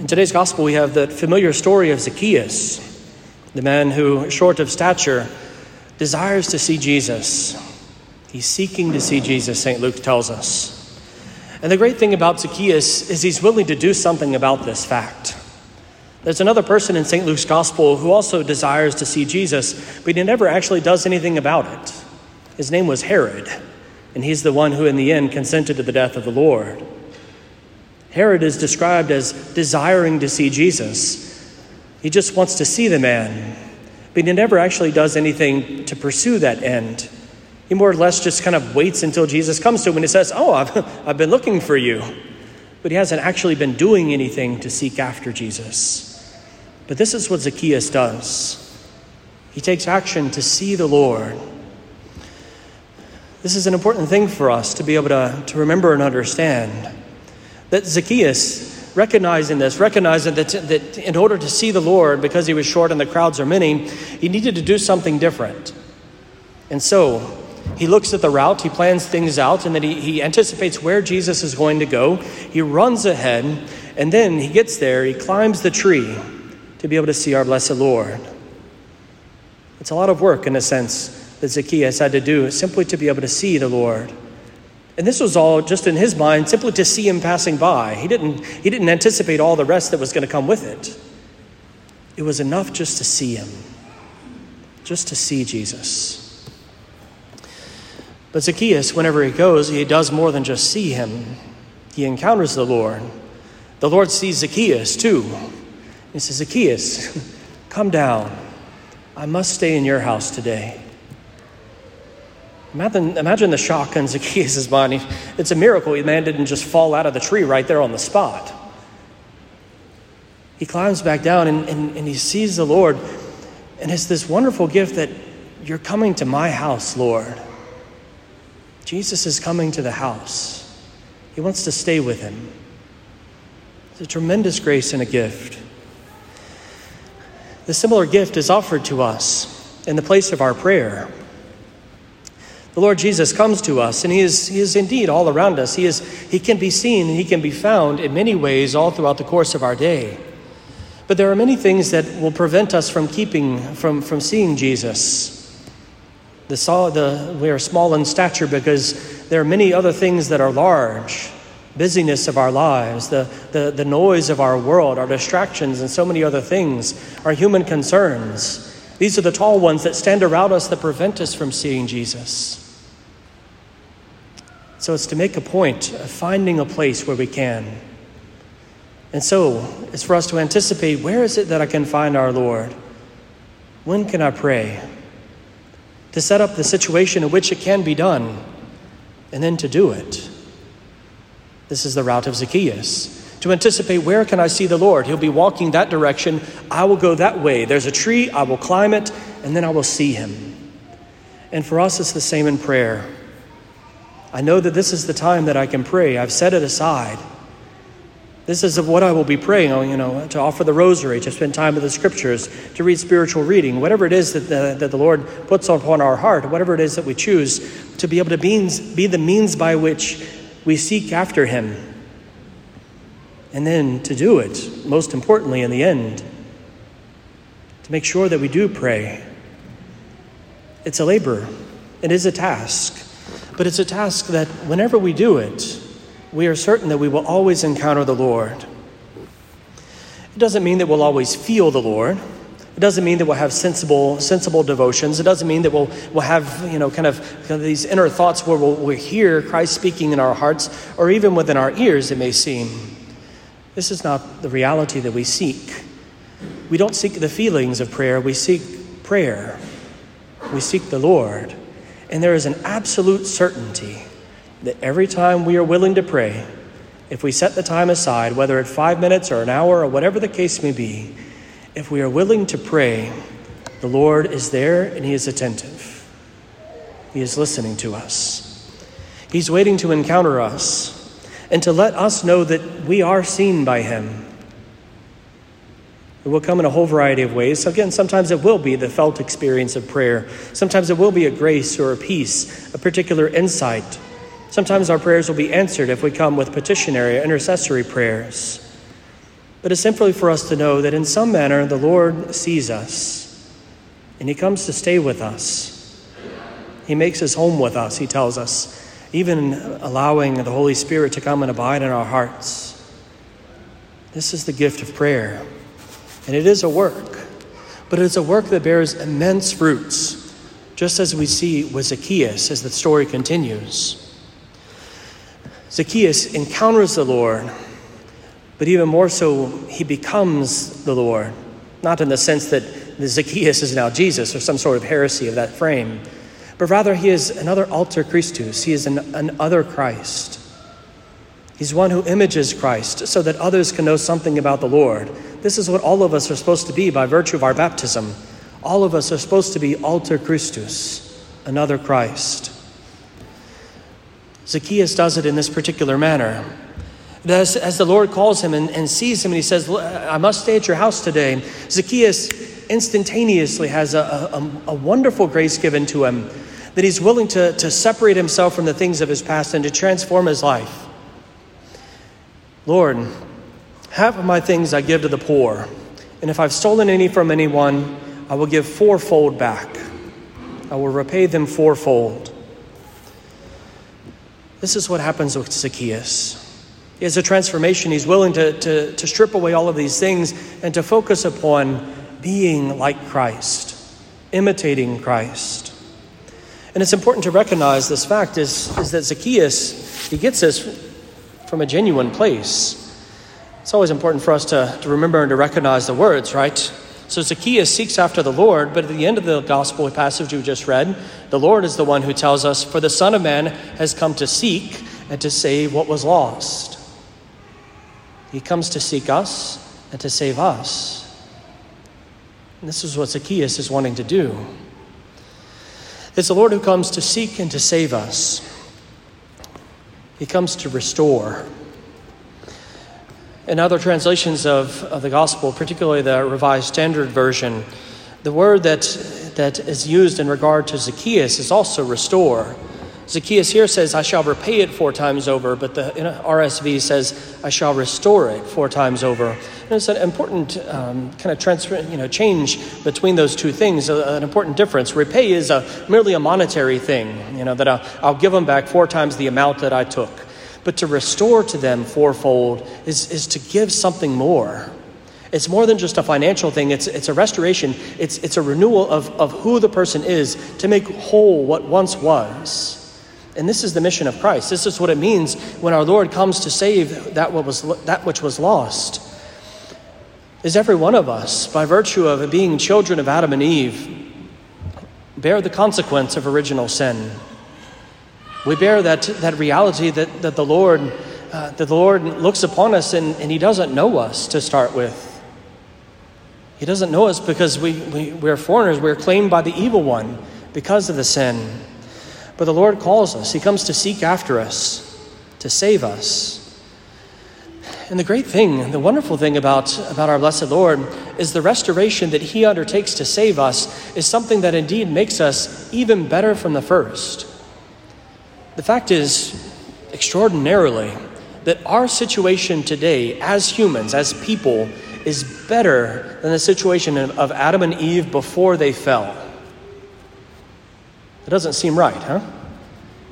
In today's gospel, we have the familiar story of Zacchaeus, the man who, short of stature, desires to see Jesus. He's seeking to see Jesus, St. Luke tells us. And the great thing about Zacchaeus is he's willing to do something about this fact. There's another person in St. Luke's gospel who also desires to see Jesus, but he never actually does anything about it. His name was Herod, and he's the one who, in the end, consented to the death of the Lord. Herod is described as desiring to see Jesus. He just wants to see the man, but he never actually does anything to pursue that end. He more or less just kind of waits until Jesus comes to him and he says, Oh, I've, I've been looking for you. But he hasn't actually been doing anything to seek after Jesus. But this is what Zacchaeus does he takes action to see the Lord. This is an important thing for us to be able to, to remember and understand. That Zacchaeus, recognizing this, recognizing that, that in order to see the Lord, because he was short and the crowds are many, he needed to do something different. And so, he looks at the route, he plans things out, and then he, he anticipates where Jesus is going to go. He runs ahead, and then he gets there, he climbs the tree to be able to see our blessed Lord. It's a lot of work, in a sense, that Zacchaeus had to do simply to be able to see the Lord. And this was all just in his mind, simply to see him passing by. He didn't, he didn't anticipate all the rest that was going to come with it. It was enough just to see him, just to see Jesus. But Zacchaeus, whenever he goes, he does more than just see him, he encounters the Lord. The Lord sees Zacchaeus too. He says, Zacchaeus, come down. I must stay in your house today. Imagine, imagine the shock on Zacchaeus' mind. It's a miracle the man didn't just fall out of the tree right there on the spot. He climbs back down and, and, and he sees the Lord, and it's this wonderful gift that you're coming to my house, Lord. Jesus is coming to the house. He wants to stay with him. It's a tremendous grace and a gift. The similar gift is offered to us in the place of our prayer. The Lord Jesus comes to us, and he is, he is indeed all around us. He, is, he can be seen and He can be found in many ways all throughout the course of our day. But there are many things that will prevent us from keeping, from, from seeing Jesus. The, the, we are small in stature because there are many other things that are large busyness of our lives, the, the, the noise of our world, our distractions, and so many other things, our human concerns. These are the tall ones that stand around us that prevent us from seeing Jesus. So it's to make a point of finding a place where we can. And so it's for us to anticipate where is it that I can find our Lord? When can I pray? to set up the situation in which it can be done, and then to do it. This is the route of Zacchaeus. To anticipate where can I see the Lord? He'll be walking that direction. I will go that way. There's a tree, I will climb it, and then I will see him. And for us, it's the same in prayer. I know that this is the time that I can pray. I've set it aside. This is what I will be praying, you know, to offer the rosary, to spend time with the scriptures, to read spiritual reading, whatever it is that the, that the Lord puts upon our heart, whatever it is that we choose, to be able to be, be the means by which we seek after Him. And then to do it, most importantly, in the end, to make sure that we do pray. It's a labor, it is a task, but it's a task that whenever we do it, we are certain that we will always encounter the Lord. It doesn't mean that we'll always feel the Lord. It doesn't mean that we'll have sensible, sensible devotions. It doesn't mean that we'll, we'll have, you know, kind of, kind of these inner thoughts where we'll, we'll hear Christ speaking in our hearts or even within our ears, it may seem. This is not the reality that we seek. We don't seek the feelings of prayer, we seek prayer. We seek the Lord. And there is an absolute certainty that every time we are willing to pray, if we set the time aside, whether it's five minutes or an hour or whatever the case may be, if we are willing to pray, the Lord is there and He is attentive. He is listening to us. He's waiting to encounter us and to let us know that we are seen by Him. It will come in a whole variety of ways. So again, sometimes it will be the felt experience of prayer. Sometimes it will be a grace or a peace, a particular insight Sometimes our prayers will be answered if we come with petitionary or intercessory prayers. but it's simply for us to know that in some manner the Lord sees us and He comes to stay with us. He makes His home with us, He tells us, even allowing the Holy Spirit to come and abide in our hearts. This is the gift of prayer, and it is a work, but it's a work that bears immense fruits, just as we see with Zacchaeus as the story continues. Zacchaeus encounters the Lord but even more so, he becomes the Lord. Not in the sense that Zacchaeus is now Jesus or some sort of heresy of that frame, but rather he is another alter Christus. He is an, an other Christ. He's one who images Christ so that others can know something about the Lord. This is what all of us are supposed to be by virtue of our baptism. All of us are supposed to be alter Christus, another Christ. Zacchaeus does it in this particular manner. As, as the Lord calls him and, and sees him and he says, I must stay at your house today, Zacchaeus instantaneously has a, a, a wonderful grace given to him that he's willing to, to separate himself from the things of his past and to transform his life. Lord, half of my things I give to the poor, and if I've stolen any from anyone, I will give fourfold back. I will repay them fourfold. This is what happens with Zacchaeus. He has a transformation. He's willing to, to, to strip away all of these things and to focus upon being like Christ, imitating Christ. And it's important to recognize this fact is, is that Zacchaeus, he gets this from a genuine place. It's always important for us to, to remember and to recognize the words, right? So Zacchaeus seeks after the Lord, but at the end of the gospel passage we just read, the Lord is the one who tells us, For the Son of Man has come to seek and to save what was lost. He comes to seek us and to save us. And this is what Zacchaeus is wanting to do. It's the Lord who comes to seek and to save us. He comes to restore. In other translations of, of the gospel, particularly the Revised Standard Version, the word that, that is used in regard to Zacchaeus is also restore. Zacchaeus here says, I shall repay it four times over, but the RSV says, I shall restore it four times over. And it's an important um, kind of transfer, you know, change between those two things, an important difference. Repay is a, merely a monetary thing, you know, that I'll, I'll give them back four times the amount that I took. But to restore to them fourfold is, is to give something more. It's more than just a financial thing, it's, it's a restoration, it's, it's a renewal of, of who the person is to make whole what once was. And this is the mission of Christ. This is what it means when our Lord comes to save that, what was, that which was lost. Is every one of us, by virtue of being children of Adam and Eve, bear the consequence of original sin. We bear that, that reality that, that the Lord uh, the Lord looks upon us and, and He doesn't know us to start with. He doesn't know us because we, we, we're foreigners. We're claimed by the evil one because of the sin. But the Lord calls us, He comes to seek after us, to save us. And the great thing, the wonderful thing about, about our blessed Lord is the restoration that He undertakes to save us is something that indeed makes us even better from the first. The fact is, extraordinarily, that our situation today as humans, as people, is better than the situation of Adam and Eve before they fell. It doesn't seem right, huh?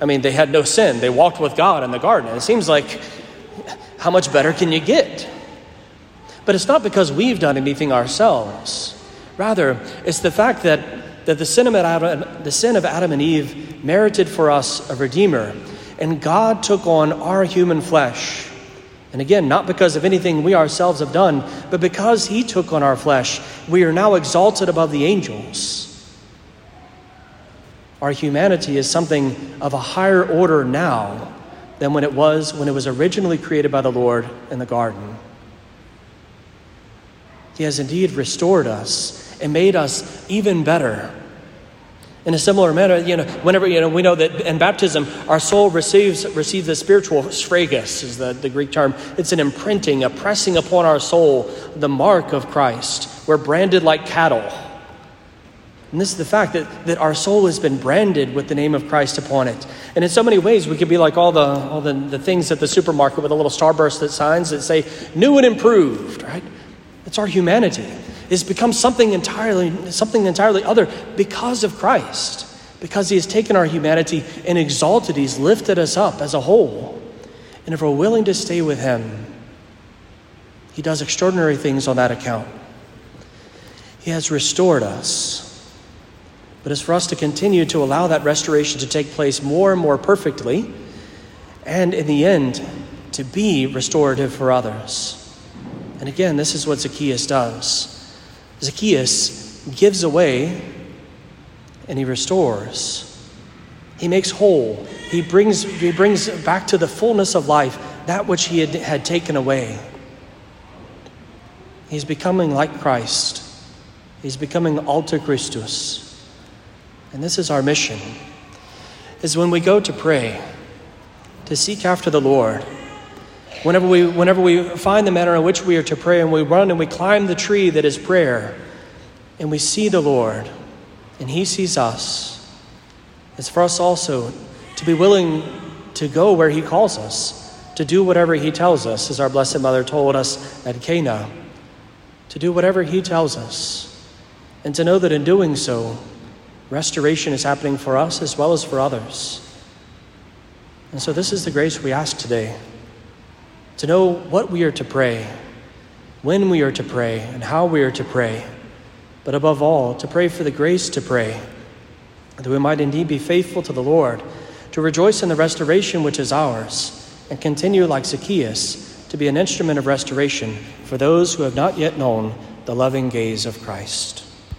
I mean, they had no sin. They walked with God in the garden. It seems like, how much better can you get? But it's not because we've done anything ourselves. Rather, it's the fact that, that the, sin of Adam, the sin of Adam and Eve merited for us a Redeemer. And God took on our human flesh. And again, not because of anything we ourselves have done, but because He took on our flesh, we are now exalted above the angels. Our humanity is something of a higher order now than when it was when it was originally created by the Lord in the garden. He has indeed restored us and made us even better. In a similar manner, you know, whenever you know, we know that in baptism, our soul receives receives the spiritual sphragis, is the, the Greek term. It's an imprinting, a pressing upon our soul, the mark of Christ. We're branded like cattle And this is the fact that, that our soul has been branded with the name of Christ upon it. And in so many ways, we could be like all the, all the, the things at the supermarket with a little starburst that signs that say, new and improved, right? It's our humanity. It's become something entirely, something entirely other because of Christ. Because he has taken our humanity and exalted, he's lifted us up as a whole. And if we're willing to stay with him, he does extraordinary things on that account. He has restored us. But it's for us to continue to allow that restoration to take place more and more perfectly, and in the end, to be restorative for others. And again, this is what Zacchaeus does Zacchaeus gives away and he restores. He makes whole. He brings, he brings back to the fullness of life that which he had, had taken away. He's becoming like Christ. He's becoming alter Christus. And this is our mission. Is when we go to pray, to seek after the Lord. Whenever we, whenever we find the manner in which we are to pray and we run and we climb the tree that is prayer and we see the Lord and He sees us, it's for us also to be willing to go where He calls us, to do whatever He tells us, as our Blessed Mother told us at Cana to do whatever He tells us, and to know that in doing so, restoration is happening for us as well as for others. And so, this is the grace we ask today to know what we are to pray, when we are to pray, and how we are to pray, but above all, to pray for the grace to pray, that we might indeed be faithful to the Lord, to rejoice in the restoration which is ours, and continue like Zacchaeus to be an instrument of restoration for those who have not yet known the loving gaze of Christ.